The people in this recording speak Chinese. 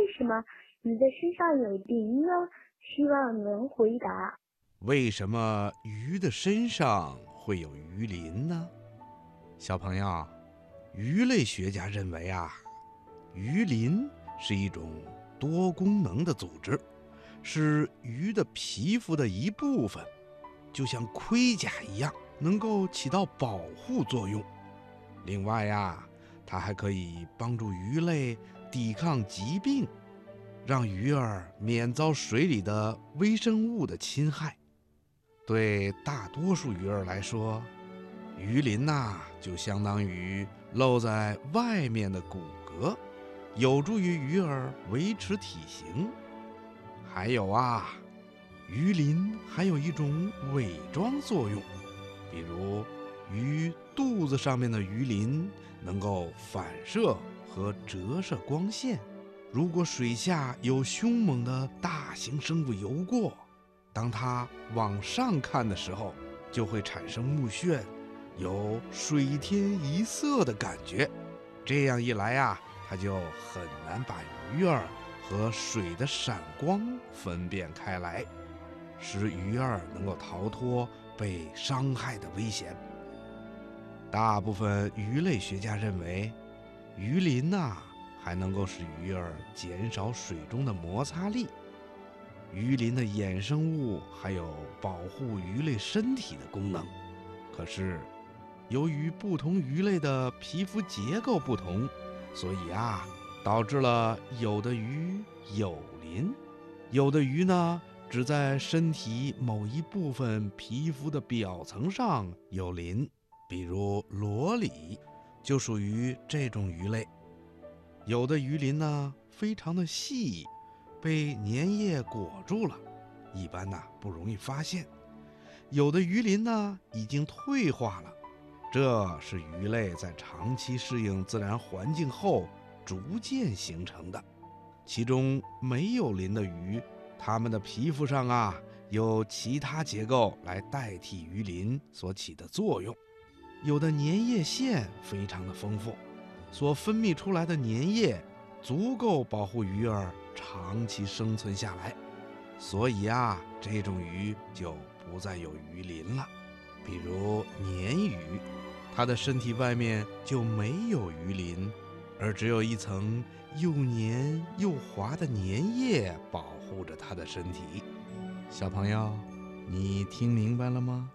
为什么鱼的身上有鳞呢？希望能回答。为什么鱼的身上会有鱼鳞呢？小朋友，鱼类学家认为啊，鱼鳞是一种多功能的组织，是鱼的皮肤的一部分，就像盔甲一样，能够起到保护作用。另外呀，它还可以帮助鱼类抵抗疾病，让鱼儿免遭水里的微生物的侵害。对大多数鱼儿来说，鱼鳞呐就相当于露在外面的骨骼，有助于鱼儿维持体型。还有啊，鱼鳞还有一种伪装作用，比如鱼肚子上面的鱼鳞能够反射和折射光线。如果水下有凶猛的大型生物游过，当它往上看的时候，就会产生目眩，有水天一色的感觉。这样一来呀，它就很难把鱼儿和水的闪光分辨开来，使鱼儿能够逃脱被伤害的危险。大部分鱼类学家认为，鱼鳞呐还能够使鱼儿减少水中的摩擦力。鱼鳞的衍生物还有保护鱼类身体的功能，可是，由于不同鱼类的皮肤结构不同，所以啊，导致了有的鱼有鳞，有的鱼呢只在身体某一部分皮肤的表层上有鳞，比如螺鲤就属于这种鱼类。有的鱼鳞呢非常的细。被粘液裹住了，一般呢不容易发现。有的鱼鳞呢已经退化了，这是鱼类在长期适应自然环境后逐渐形成的。其中没有鳞的鱼，它们的皮肤上啊有其他结构来代替鱼鳞所起的作用。有的粘液腺非常的丰富，所分泌出来的粘液足够保护鱼儿。长期生存下来，所以啊，这种鱼就不再有鱼鳞了。比如鲶鱼，它的身体外面就没有鱼鳞，而只有一层又黏又滑的粘液保护着它的身体。小朋友，你听明白了吗？